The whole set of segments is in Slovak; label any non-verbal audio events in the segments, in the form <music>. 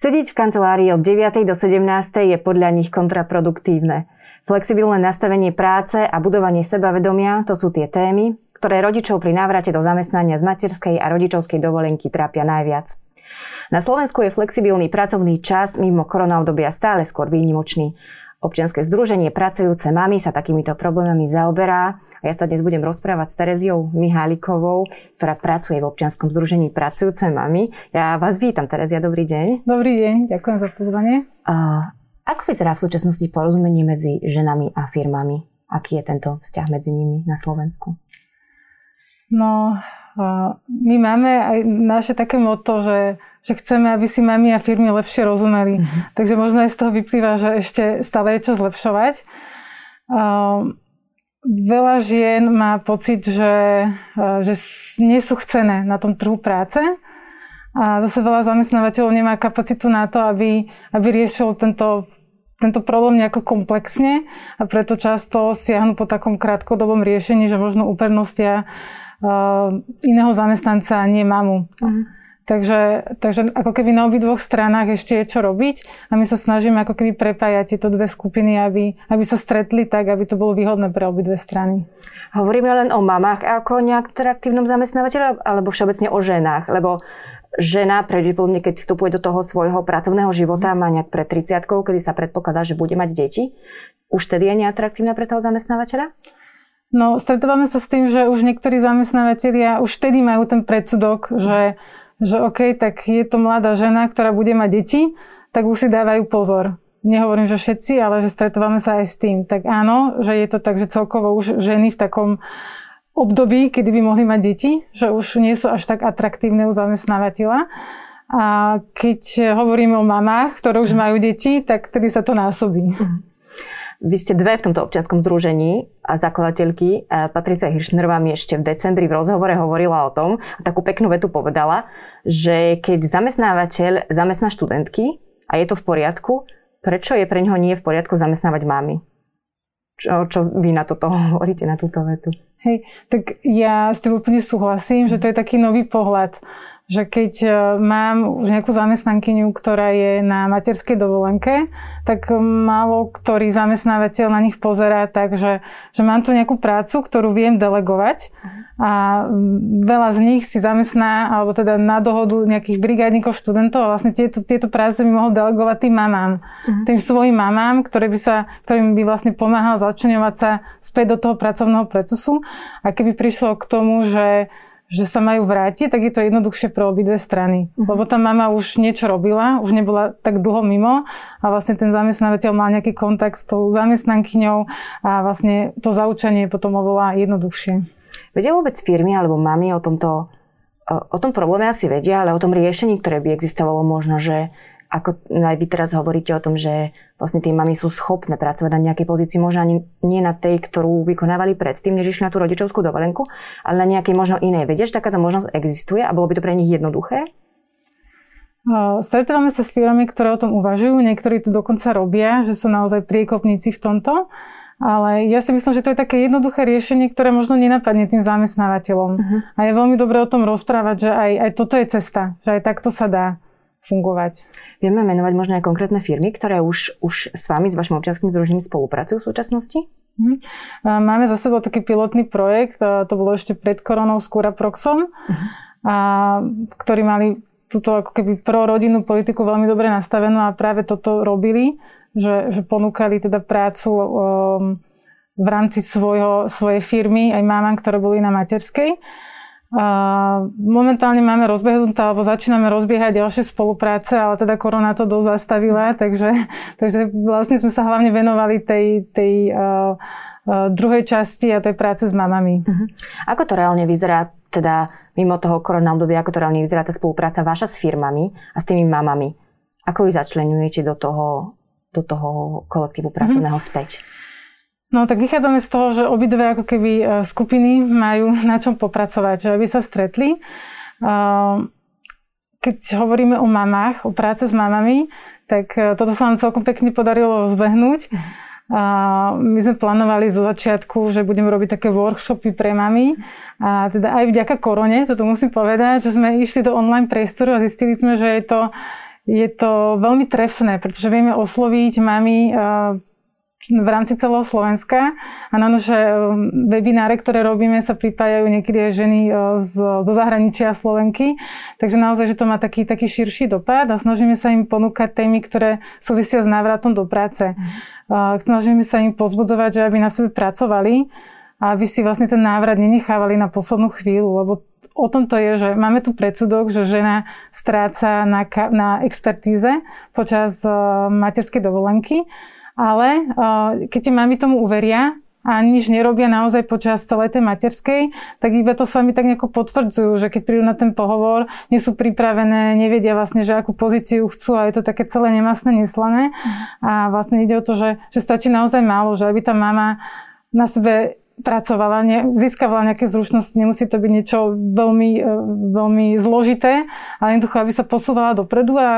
Sedieť v kancelárii od 9. do 17. je podľa nich kontraproduktívne. Flexibilné nastavenie práce a budovanie sebavedomia to sú tie témy, ktoré rodičov pri návrate do zamestnania z materskej a rodičovskej dovolenky trápia najviac. Na Slovensku je flexibilný pracovný čas mimo koronaobdobia stále skôr výnimočný. Občianske združenie Pracujúce mamy sa takýmito problémami zaoberá a ja sa dnes budem rozprávať s Tereziou Mihálikovou, ktorá pracuje v občianskom združení Pracujúce mamy. Ja vás vítam, Terezia, dobrý deň. Dobrý deň, ďakujem za pozvanie. Uh, ako vyzerá v súčasnosti porozumenie medzi ženami a firmami? Aký je tento vzťah medzi nimi na Slovensku? No, my máme aj naše také moto, že, že chceme, aby si mami a firmy lepšie rozumeli. Uh-huh. Takže možno aj z toho vyplýva, že ešte stále je čo zlepšovať. Uh, Veľa žien má pocit, že, e, že nie sú chcené na tom trhu práce a zase veľa zamestnávateľov nemá kapacitu na to, aby, aby riešil tento, tento problém nejako komplexne a preto často siahnu po takom krátkodobom riešení, že možno uprednostia uh, iného zamestnanca nie mamu. Uh-huh. Takže, takže ako keby na obidvoch stranách ešte je čo robiť a my sa snažíme ako keby prepájať tieto dve skupiny, aby, aby sa stretli tak, aby to bolo výhodné pre obidve strany. Hovoríme len o mamách ako nejak atraktívnom zamestnávateľa alebo všeobecne o ženách? Lebo žena pravdepodobne, keď vstupuje do toho svojho pracovného života, má nejak pred 30 kedy sa predpokladá, že bude mať deti, už tedy je neatraktívna pre toho zamestnávateľa? No, stretávame sa s tým, že už niektorí zamestnávateľia už vtedy majú ten predsudok, že že OK, tak je to mladá žena, ktorá bude mať deti, tak už si dávajú pozor. Nehovorím, že všetci, ale že stretávame sa aj s tým. Tak áno, že je to tak, že celkovo už ženy v takom období, kedy by mohli mať deti, že už nie sú až tak atraktívne u zamestnávateľa. A keď hovoríme o mamách, ktoré už majú deti, tak tedy sa to násobí. Mhm. Vy ste dve v tomto občianskom združení a zakladateľky. Patricia Hiršnerová mi ešte v decembri v rozhovore hovorila o tom, a takú peknú vetu povedala, že keď zamestnávateľ zamestná študentky a je to v poriadku, prečo je pre neho nie v poriadku zamestnávať mámy? Čo, čo vy na toto <laughs> hovoríte, na túto vetu? Hej, tak ja s tým úplne súhlasím, že to je taký nový pohľad že keď e, mám už nejakú zamestnankyňu, ktorá je na materskej dovolenke, tak málo ktorý zamestnávateľ na nich pozerá tak, že, že mám tu nejakú prácu, ktorú viem delegovať a veľa z nich si zamestná, alebo teda na dohodu nejakých brigádnikov, študentov a vlastne tieto, tieto práce by mohol delegovať tým mamám. Uh-huh. Tým svojim mamám, ktoré by sa, ktorým by vlastne pomáhal začňovať sa späť do toho pracovného procesu. A keby prišlo k tomu, že že sa majú vrátiť, tak je to jednoduchšie pre obidve strany. Uh-huh. Lebo tá mama už niečo robila, už nebola tak dlho mimo a vlastne ten zamestnávateľ mal nejaký kontakt s tou zamestnankyňou a vlastne to zaučanie potom oveľa jednoduchšie. Vedia vôbec firmy alebo mami o tomto o tom probléme asi vedia, ale o tom riešení, ktoré by existovalo možno, že ako aj vy teraz hovoríte o tom, že vlastne tie mamy sú schopné pracovať na nejakej pozícii, možno ani nie na tej, ktorú vykonávali predtým, než išli na tú rodičovskú dovolenku, ale na nejakej možno inej. Že takáto možnosť existuje a bolo by to pre nich jednoduché? Stretávame sa s firmami, ktoré o tom uvažujú, niektorí to dokonca robia, že sú naozaj priekopníci v tomto. Ale ja si myslím, že to je také jednoduché riešenie, ktoré možno nenapadne tým zamestnávateľom. Uh-huh. A je veľmi dobré o tom rozprávať, že aj, aj toto je cesta, že aj takto sa dá fungovať. Vieme menovať možno aj konkrétne firmy, ktoré už, už s vami, s vašim občianským združením spolupracujú v súčasnosti? Mhm. Máme za sebou taký pilotný projekt, to bolo ešte pred koronou s Curaproxom, uh-huh. a, ktorí mali túto ako keby prorodinnú politiku veľmi dobre nastavenú a práve toto robili, že, že ponúkali teda prácu um, v rámci svojho, svojej firmy aj mámam, ktoré boli na materskej. A momentálne máme rozbehnuté, alebo začíname rozbiehať ďalšie spolupráce, ale teda korona to dosť zastavila, takže, takže vlastne sme sa hlavne venovali tej, tej uh, uh, druhej časti a tej práce s mamami. Uh-huh. Ako to reálne vyzerá, teda mimo toho korona obdobia, ako to reálne vyzerá tá spolupráca vaša s firmami a s tými mamami? Ako ich začlenujete do toho, do toho kolektívu pracovného uh-huh. späť? No tak vychádzame z toho, že obidve ako keby e, skupiny majú na čom popracovať, že aby sa stretli. E, keď hovoríme o mamách, o práce s mamami, tak e, toto sa nám celkom pekne podarilo zbehnúť. A my sme plánovali zo začiatku, že budeme robiť také workshopy pre mami. A teda aj vďaka korone, toto musím povedať, že sme išli do online priestoru a zistili sme, že je to, je to veľmi trefné, pretože vieme osloviť mami v rámci celého Slovenska. A na naše um, webináre, ktoré robíme, sa pripájajú niekedy aj ženy uh, z, zo zahraničia Slovenky. Takže naozaj, že to má taký, taký širší dopad a snažíme sa im ponúkať témy, ktoré súvisia s návratom do práce. Mm. Snažíme sa im pozbudzovať, že aby na sebe pracovali a aby si vlastne ten návrat nenechávali na poslednú chvíľu, lebo o tom to je, že máme tu predsudok, že žena stráca na, na expertíze počas uh, materskej dovolenky ale keď ti mami tomu uveria, a nič nerobia naozaj počas celej tej materskej, tak iba to sa mi tak nejako potvrdzujú, že keď prídu na ten pohovor, nie sú pripravené, nevedia vlastne, že akú pozíciu chcú a je to také celé nemasné, neslané. A vlastne ide o to, že, že stačí naozaj málo, že aby tá mama na sebe pracovala, ne, získavala nejaké zručnosti, nemusí to byť niečo veľmi, e, veľmi zložité, ale jednoducho, aby sa posúvala dopredu a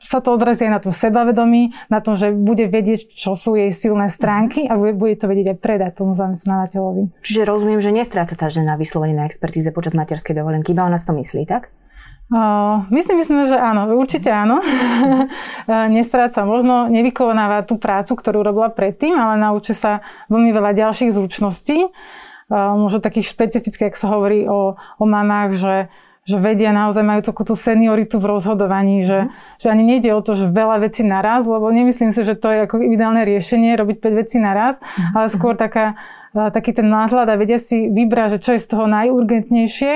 sa to odrazí aj na tom sebavedomí, na tom, že bude vedieť, čo sú jej silné stránky a bude to vedieť aj predať tomu zamestnávateľovi. Čiže rozumiem, že nestráca tá žena vyslovene na expertíze počas materskej dovolenky, iba ona si to myslí, tak? Uh, myslím, myslím, že áno, určite áno. <laughs> Nestráca, možno nevykonáva tú prácu, ktorú robila predtým, ale naučí sa veľmi veľa ďalších zručností. Uh, možno takých špecifických, ak sa hovorí o, o mamách, že že vedia, naozaj majú takú tú senioritu v rozhodovaní, že, mm. že ani nejde o to, že veľa vecí naraz, lebo nemyslím si, že to je ako ideálne riešenie robiť 5 vecí naraz, mm. ale skôr taká, taký ten náhľad a vedia si vybrať, že čo je z toho najurgentnejšie,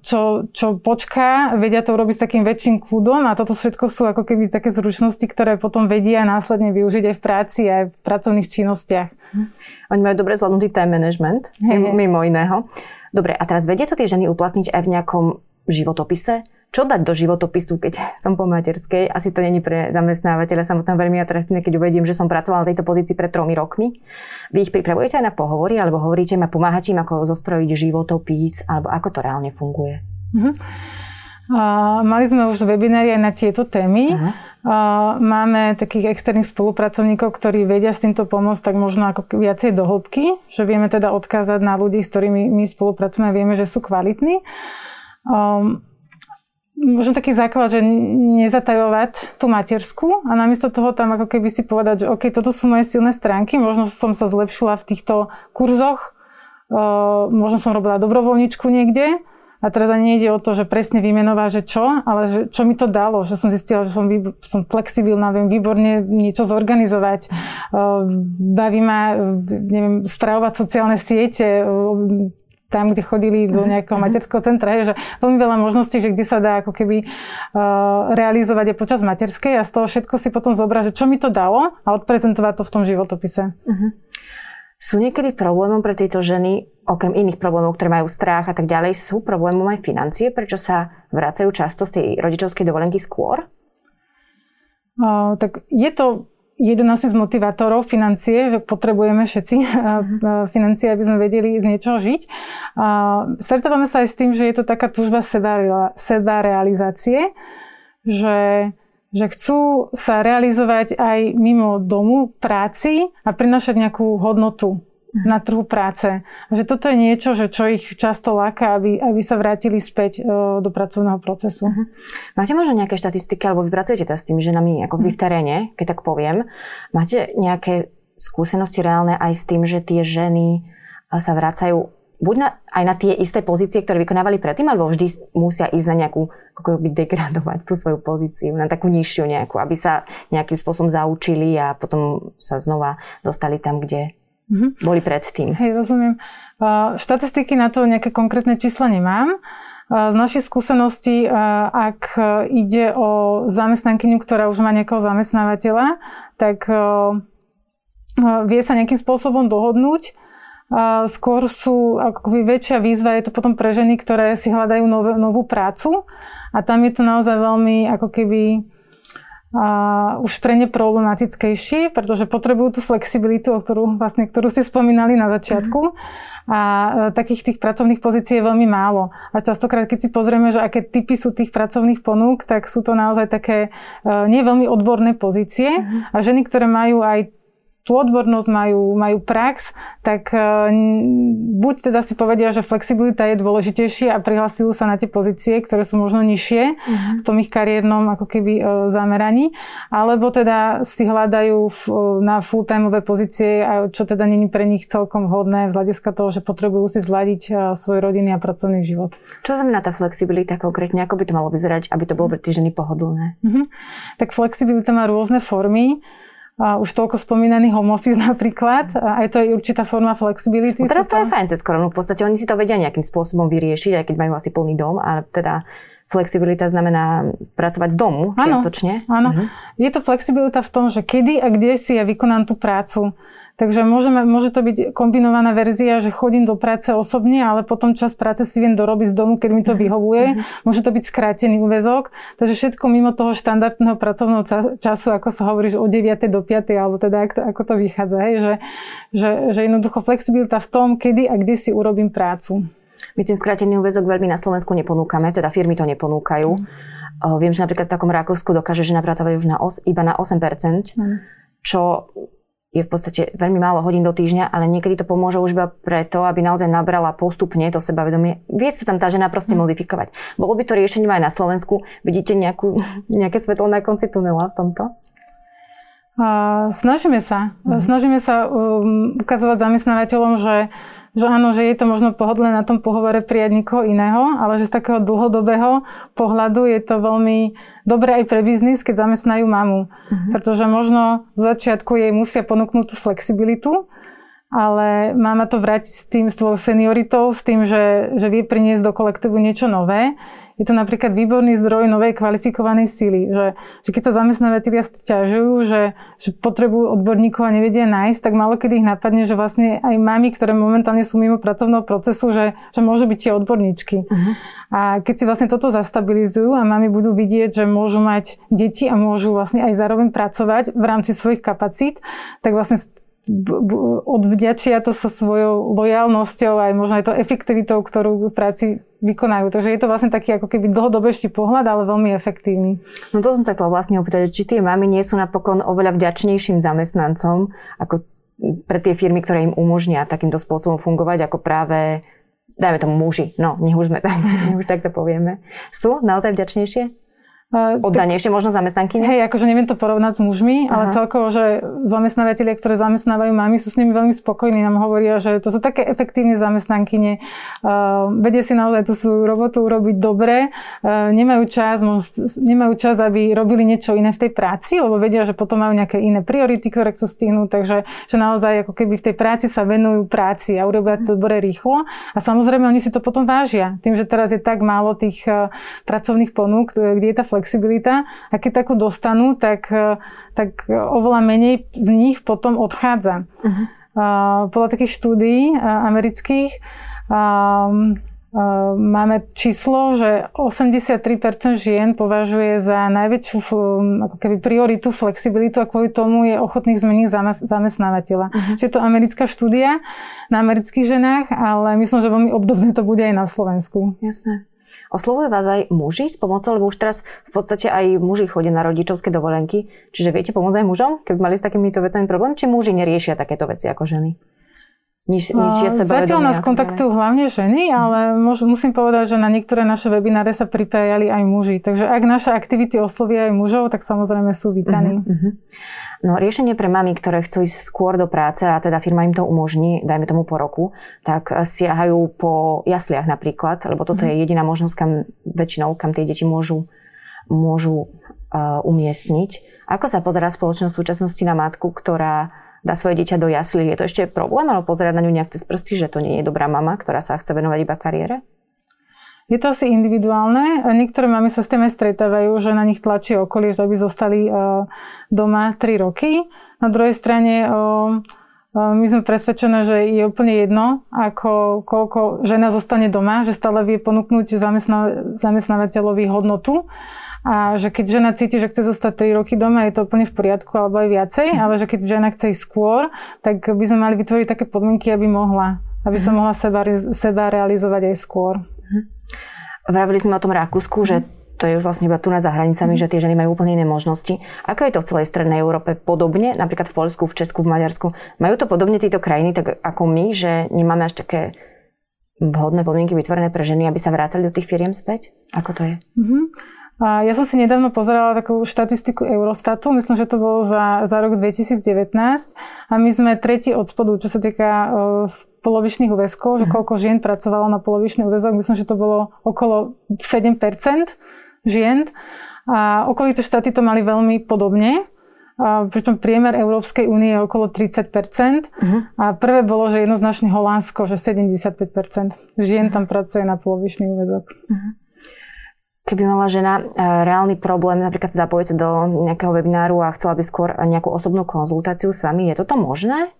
čo, čo počká, vedia to urobiť s takým väčším kľudom a toto všetko sú ako keby také zručnosti, ktoré potom vedia následne využiť aj v práci, aj v pracovných činnostiach. Mhm. Oni majú dobre zvládnutý time management, hey, mimo iného. Dobre, a teraz vedia to tie ženy uplatniť aj v nejakom životopise? Čo dať do životopisu, keď <laughs> som po materskej? Asi to není pre zamestnávateľa samotného veľmi atraktívne, keď uvediem, že som pracovala na tejto pozícii pred tromi rokmi. Vy ich pripravujete aj na pohovory, alebo hovoríte ma, pomáhate im, ako zostrojiť životopis, alebo ako to reálne funguje? Uh-huh. Mali sme už webinári aj na tieto témy. Uh, máme takých externých spolupracovníkov, ktorí vedia s týmto pomôcť tak možno ako viacej do hĺbky, že vieme teda odkázať na ľudí, s ktorými my spolupracujeme a vieme, že sú kvalitní. Um, možno taký základ, že nezatajovať tú matersku a namiesto toho tam ako keby si povedať, že OK, toto sú moje silné stránky, možno som sa zlepšila v týchto kurzoch, uh, možno som robila dobrovoľničku niekde, a teraz ani nejde o to, že presne vymenová, že čo, ale že čo mi to dalo, že som zistila, že som, som flexibilná, viem výborne niečo zorganizovať. Baví ma, neviem, spravovať sociálne siete, tam, kde chodili do mhm, nejakého mhm. materského centra, je, že veľmi veľa možností, že kde sa dá ako keby uh, realizovať aj počas materskej a z toho všetko si potom zobrať, že čo mi to dalo a odprezentovať to v tom životopise. Uh-huh. Sú niekedy problémom pre tieto ženy, okrem iných problémov, ktoré majú strach a tak ďalej, sú problémom aj financie? Prečo sa vracajú často z tej rodičovskej dovolenky skôr? Uh, tak je to jeden asi z motivátorov financie, že potrebujeme všetci <laughs> financie, aby sme vedeli z niečoho žiť. Stretávame sa aj s tým, že je to taká túžba seba, seba realizácie, že že chcú sa realizovať aj mimo domu, práci a prinašať nejakú hodnotu mhm. na trhu práce. A že toto je niečo, že čo ich často láka, aby, aby sa vrátili späť e, do pracovného procesu. Uh-huh. Máte možno nejaké štatistiky, alebo vy pracujete s tými ženami ako v teréne, keď tak poviem. Máte nejaké skúsenosti reálne aj s tým, že tie ženy sa vracajú buď na, aj na tie isté pozície, ktoré vykonávali predtým, alebo vždy musia ísť na nejakú, ako by degradovať tú svoju pozíciu, na takú nižšiu nejakú, aby sa nejakým spôsobom zaučili a potom sa znova dostali tam, kde mm-hmm. boli predtým. Hej, rozumiem. Štatistiky na to nejaké konkrétne čísla nemám. Z našej skúsenosti, ak ide o zamestnankyňu, ktorá už má nejakého zamestnávateľa, tak vie sa nejakým spôsobom dohodnúť skôr sú akoby väčšia výzva, je to potom pre ženy, ktoré si hľadajú nové, novú prácu a tam je to naozaj veľmi ako keby a už pre ne problematickejšie, pretože potrebujú tú flexibilitu, o ktorú, vlastne, ktorú ste spomínali na začiatku. A e, takých tých pracovných pozícií je veľmi málo. A častokrát, keď si pozrieme, že aké typy sú tých pracovných ponúk, tak sú to naozaj také uh, nie veľmi odborné pozície. Uh-huh. A ženy, ktoré majú aj tú odbornosť, majú, majú prax, tak e, buď teda si povedia, že flexibilita je dôležitejšia a prihlasujú sa na tie pozície, ktoré sú možno nižšie uh-huh. v tom ich kariérnom ako keby e, zameraní, alebo teda si hľadajú na full-timeové pozície, čo teda není pre nich celkom vhodné z hľadiska toho, že potrebujú si zladiť e, svoj rodinný a pracovný život. Čo znamená tá flexibilita konkrétne? Ako by to malo vyzerať, aby to bolo pre tie ženy pohodlné? Uh-huh. Tak flexibilita má rôzne formy už toľko spomínaný home office <laughs> napríklad. Aj to je určitá forma flexibility. No teraz to je fajn cez koronu. V podstate oni si to vedia nejakým spôsobom vyriešiť, aj keď majú asi plný dom, ale teda flexibilita znamená pracovať z domu čiastočne. Áno, áno. Uh-huh. Je to flexibilita v tom, že kedy a kde si ja vykonám tú prácu. Takže môžeme, môže to byť kombinovaná verzia, že chodím do práce osobne, ale potom čas práce si viem dorobiť z domu, keď mi to mhm. vyhovuje. Uh-huh. Môže to byť skrátený úvezok. Takže všetko mimo toho štandardného pracovného času, ako sa hovorí, že od 9. do 5. alebo teda ako to, ako to vychádza. Hej, že, že, že jednoducho flexibilita v tom, kedy a kde si urobím prácu. My ten skrátený úvezok veľmi na Slovensku neponúkame, teda firmy to neponúkajú. Mm. Viem, že napríklad v takom Rakúsku dokáže žena pracovať už na os, iba na 8%, mm. čo je v podstate veľmi málo hodín do týždňa, ale niekedy to pomôže už iba preto, aby naozaj nabrala postupne to sebavedomie. Vie sa tam tá žena proste mm. modifikovať. Bolo by to riešením aj na Slovensku? Vidíte nejakú, nejaké svetlo na konci tunela v tomto? Snažíme sa. Mm. Snažíme sa um, ukazovať zamestnávateľom, že že áno, že je to možno pohodlné na tom pohovore prijať nikoho iného, ale že z takého dlhodobého pohľadu je to veľmi dobré aj pre biznis, keď zamestnajú mamu. Uh-huh. Pretože možno v začiatku jej musia ponúknuť tú flexibilitu, ale mama to vrátiť s tým svojou senioritou, s tým, že, že vie priniesť do kolektívu niečo nové je to napríklad výborný zdroj novej kvalifikovanej síly. Že, že keď sa zamestnávateľia stiažujú, že, že potrebujú odborníkov a nevedia nájsť, tak malo kedy ich napadne, že vlastne aj mami, ktoré momentálne sú mimo pracovného procesu, že, že môžu byť tie odborníčky. Uh-huh. A keď si vlastne toto zastabilizujú a mami budú vidieť, že môžu mať deti a môžu vlastne aj zároveň pracovať v rámci svojich kapacít, tak vlastne odvďačia to so svojou lojalnosťou aj možno aj to efektivitou, ktorú v práci vykonajú. Takže je to vlastne taký ako keby dlhodobejší pohľad, ale veľmi efektívny. No to som sa chcela vlastne opýtať, či tie mamy nie sú napokon oveľa vďačnejším zamestnancom ako pre tie firmy, ktoré im umožnia takýmto spôsobom fungovať, ako práve dajme tomu muži, no nech už, sme tak, <laughs> nech už takto povieme. Sú naozaj vďačnejšie? Oddanejšie možno zamestnanky? Hej, akože neviem to porovnať s mužmi, Aha. ale celkovo, že zamestnávateľia, ktoré zamestnávajú mami, sú s nimi veľmi spokojní. Nám hovoria, že to sú také efektívne zamestnankyne. Uh, vedia si naozaj tú svoju robotu urobiť dobre. Uh, nemajú čas, nemajú čas, aby robili niečo iné v tej práci, lebo vedia, že potom majú nejaké iné priority, ktoré chcú stihnúť. Takže že naozaj ako keby v tej práci sa venujú práci a urobia to dobre rýchlo. A samozrejme, oni si to potom vážia. Tým, že teraz je tak málo tých uh, pracovných ponúk, kde je tá flexibilita a keď takú dostanú, tak, e, tak oveľa menej z nich potom odchádza. Uh-huh. Podľa takých štúdií e, amerických máme číslo, že 83% žien považuje za najväčšiu ako keby prioritu flexibilitu a kvôli tomu je ochotných zmeniť zamestnávateľa. Uh-huh. Čiže je to americká štúdia na amerických ženách, ale myslím, že veľmi obdobné to bude aj na Slovensku. Jasné. Oslovujú vás aj muži s pomocou, lebo už teraz v podstate aj muži chodia na rodičovské dovolenky. Čiže viete pomôcť aj mužom, keby mali s takýmito vecami problém? Či muži neriešia takéto veci ako ženy? Nič, nič Zatiaľ nás kontaktujú hlavne ženy, ale musím povedať, že na niektoré naše webináre sa pripájali aj muži. Takže ak naše aktivity oslovia aj mužov, tak samozrejme sú vítaní. Uh-huh, uh-huh. No riešenie pre mami, ktoré chcú ísť skôr do práce a teda firma im to umožní, dajme tomu po roku, tak siahajú po jasliach napríklad, lebo toto mm. je jediná možnosť, kam väčšinou, kam tie deti môžu, môžu uh, umiestniť. Ako sa pozerá spoločnosť v súčasnosti na matku, ktorá dá svoje dieťa do jaslí? Je to ešte problém, alebo pozerať na ňu nejak cez prsty, že to nie je dobrá mama, ktorá sa chce venovať iba kariére? Je to asi individuálne. Niektoré mamy sa s tým aj stretávajú, že na nich tlačí okolie, že aby zostali e, doma 3 roky. Na druhej strane e, e, my sme presvedčené, že je úplne jedno, ako koľko žena zostane doma, že stále vie ponúknuť zamestná, zamestnávateľovi hodnotu a že keď žena cíti, že chce zostať 3 roky doma, je to úplne v poriadku alebo aj viacej, ale že keď žena chce ísť skôr, tak by sme mali vytvoriť také podmienky, aby mohla, aby sa mhm. mohla seba, seba realizovať aj skôr. Vravili sme o tom Rakúsku, že to je už vlastne iba tu na hranicami, mm. že tie ženy majú úplne iné možnosti. Ako je to v celej strednej Európe? Podobne, napríklad v Polsku, v Česku, v Maďarsku. Majú to podobne títo krajiny, tak ako my, že nemáme až také vhodné podmienky vytvorené pre ženy, aby sa vrácali do tých firiem späť? Ako to je? Mm-hmm. A ja som si nedávno pozerala takú štatistiku Eurostatu, myslím, že to bolo za, za rok 2019 a my sme tretí od spodu, čo sa týka uh, polovičných úväzkov, že mhm. koľko žien pracovalo na polovičný úväzok, myslím, že to bolo okolo 7% žien a okolité štáty to mali veľmi podobne. A pričom priemer Európskej únie je okolo 30 uh-huh. Mhm. A prvé bolo, že jednoznačne Holandsko, že 75 žien tam pracuje na polovičný úvezok. Uh-huh. Keby mala žena e, reálny problém, napríklad zapojiť sa do nejakého webináru a chcela by skôr nejakú osobnú konzultáciu s vami, je toto možné?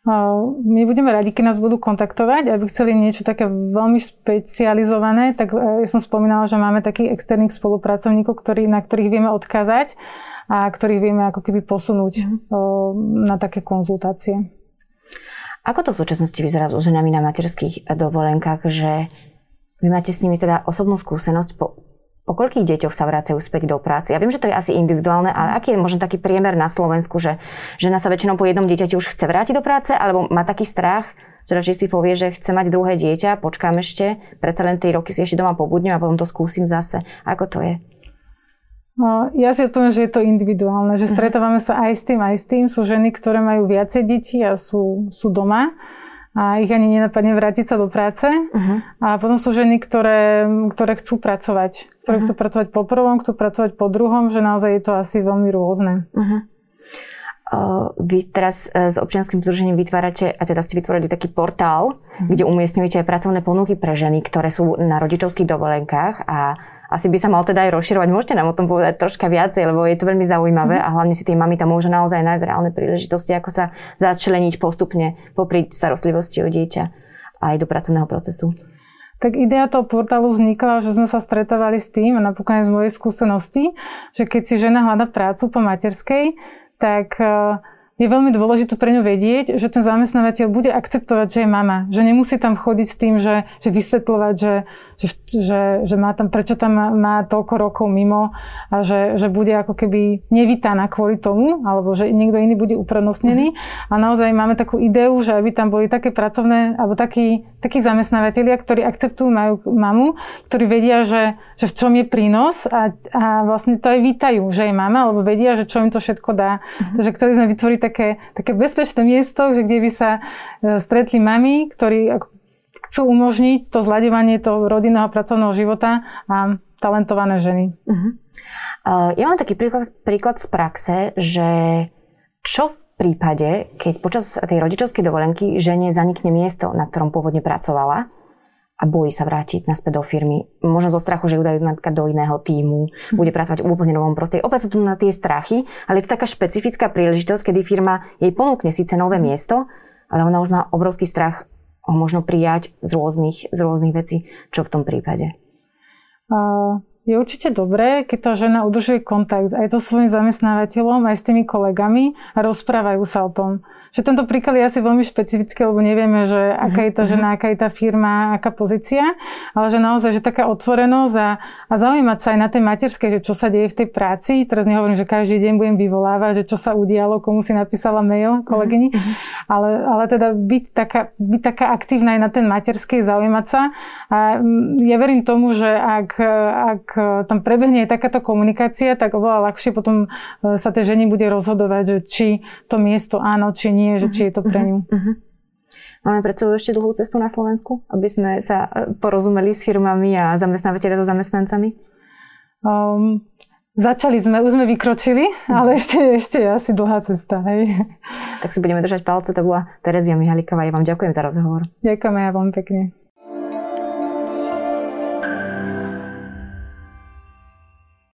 My budeme radi, keď nás budú kontaktovať, aby chceli niečo také veľmi špecializované, tak e, ja som spomínala, že máme takých externých spolupracovníkov, ktorý, na ktorých vieme odkázať a ktorých vieme ako keby posunúť mm. na také konzultácie. Ako to v súčasnosti vyzerá so ženami na materských dovolenkách, že vy máte s nimi teda osobnú skúsenosť po, po koľkých deťoch sa vracajú späť do práce? Ja viem, že to je asi individuálne, ale aký je možno taký priemer na Slovensku, že žena sa väčšinou po jednom dieťati už chce vrátiť do práce, alebo má taký strach, že radšej si povie, že chce mať druhé dieťa, počkám ešte, predsa len 3 roky si ešte doma pobudnem a potom to skúsim zase. Ako to je? No, ja si odpoviem, že je to individuálne, že mhm. stretávame sa aj s tým, aj s tým. Sú ženy, ktoré majú viacej detí a sú, sú doma a ich ani nenapadne vrátiť sa do práce. Uh-huh. A potom sú ženy, ktoré, ktoré chcú pracovať. Ktoré uh-huh. chcú pracovať po prvom, chcú pracovať po druhom, že naozaj je to asi veľmi rôzne. Uh-huh. Uh, vy teraz uh, s občianským združením vytvárate, a teda ste vytvorili taký portál, uh-huh. kde umiestňujete aj pracovné ponuky pre ženy, ktoré sú na rodičovských dovolenkách a asi by sa mal teda aj rozširovať. Môžete nám o tom povedať troška viacej, lebo je to veľmi zaujímavé mm. a hlavne si tie mami tam môžu naozaj nájsť reálne príležitosti, ako sa začleniť postupne popri starostlivosti o dieťa aj do pracovného procesu. Tak idea toho portálu vznikla, že sme sa stretávali s tým, a napokon z mojej skúsenosti, že keď si žena hľada prácu po materskej, tak uh, je veľmi dôležité pre ňu vedieť, že ten zamestnávateľ bude akceptovať, že je mama. Že nemusí tam chodiť s tým, že, že vysvetľovať, že, že, že, že má tam, prečo tam má, má toľko rokov mimo a že, že bude ako keby nevítaná kvôli tomu, alebo že niekto iný bude uprednostnený. A naozaj máme takú ideu, že aby tam boli také pracovné, alebo takí, takí zamestnávateľia, ktorí akceptujú majú mamu, ktorí vedia, že, že v čom je prínos a, a vlastne to aj vítajú, že je mama, alebo vedia, že čo im to všetko dá. Mm-hmm. Takže chceli sme vytvoriť také, také bezpečné miesto, že kde by sa e, stretli mami, ktorí chcú umožniť to zľadovanie toho rodinného pracovného života a talentované ženy. Uh-huh. Uh, ja mám taký príklad, príklad z praxe, že čo v prípade, keď počas tej rodičovskej dovolenky žene zanikne miesto, na ktorom pôvodne pracovala, a bojí sa vrátiť naspäť do firmy. Možno zo strachu, že ju dajú napríklad do iného týmu, hm. bude pracovať v úplne novom prostredí. Opäť sú tu na tie strachy, ale je to taká špecifická príležitosť, kedy firma jej ponúkne síce nové hm. miesto, ale ona už má obrovský strach ho možno prijať z rôznych, z rôznych vecí. Čo v tom prípade? Uh, je určite dobré, keď tá žena udržuje kontakt aj so svojím zamestnávateľom, aj s tými kolegami a rozprávajú sa o tom že tento príklad je asi veľmi špecifický, lebo nevieme, že aká je tá mhm. žena, aká je tá firma, aká pozícia, ale že naozaj, že taká otvorenosť a, a zaujímať sa aj na tej materskej, že čo sa deje v tej práci. Teraz nehovorím, že každý deň budem vyvolávať, že čo sa udialo, komu si napísala mail kolegyni, uh-huh. ale, ale teda byť taká, byť taká aktívna aj na ten materskej, zaujímať sa. A ja verím tomu, že ak, ak tam prebehne aj takáto komunikácia, tak oveľa ľahšie potom e, sa tej žene bude rozhodovať, že či to miesto áno, či nie že či je to pre mhm, ňu. Uh-huh. Máme pred sebou ešte dlhú cestu na Slovensku, aby sme sa e, porozumeli s firmami a zamestnávateľe so zamestnancami? Um, začali sme, už sme vykročili, ale ešte, ešte je asi dlhá cesta. Hej. Tak si budeme držať palce. To bola Terezia Mihaliková. Ja vám ďakujem za rozhovor. Ďakujeme ja veľmi pekne.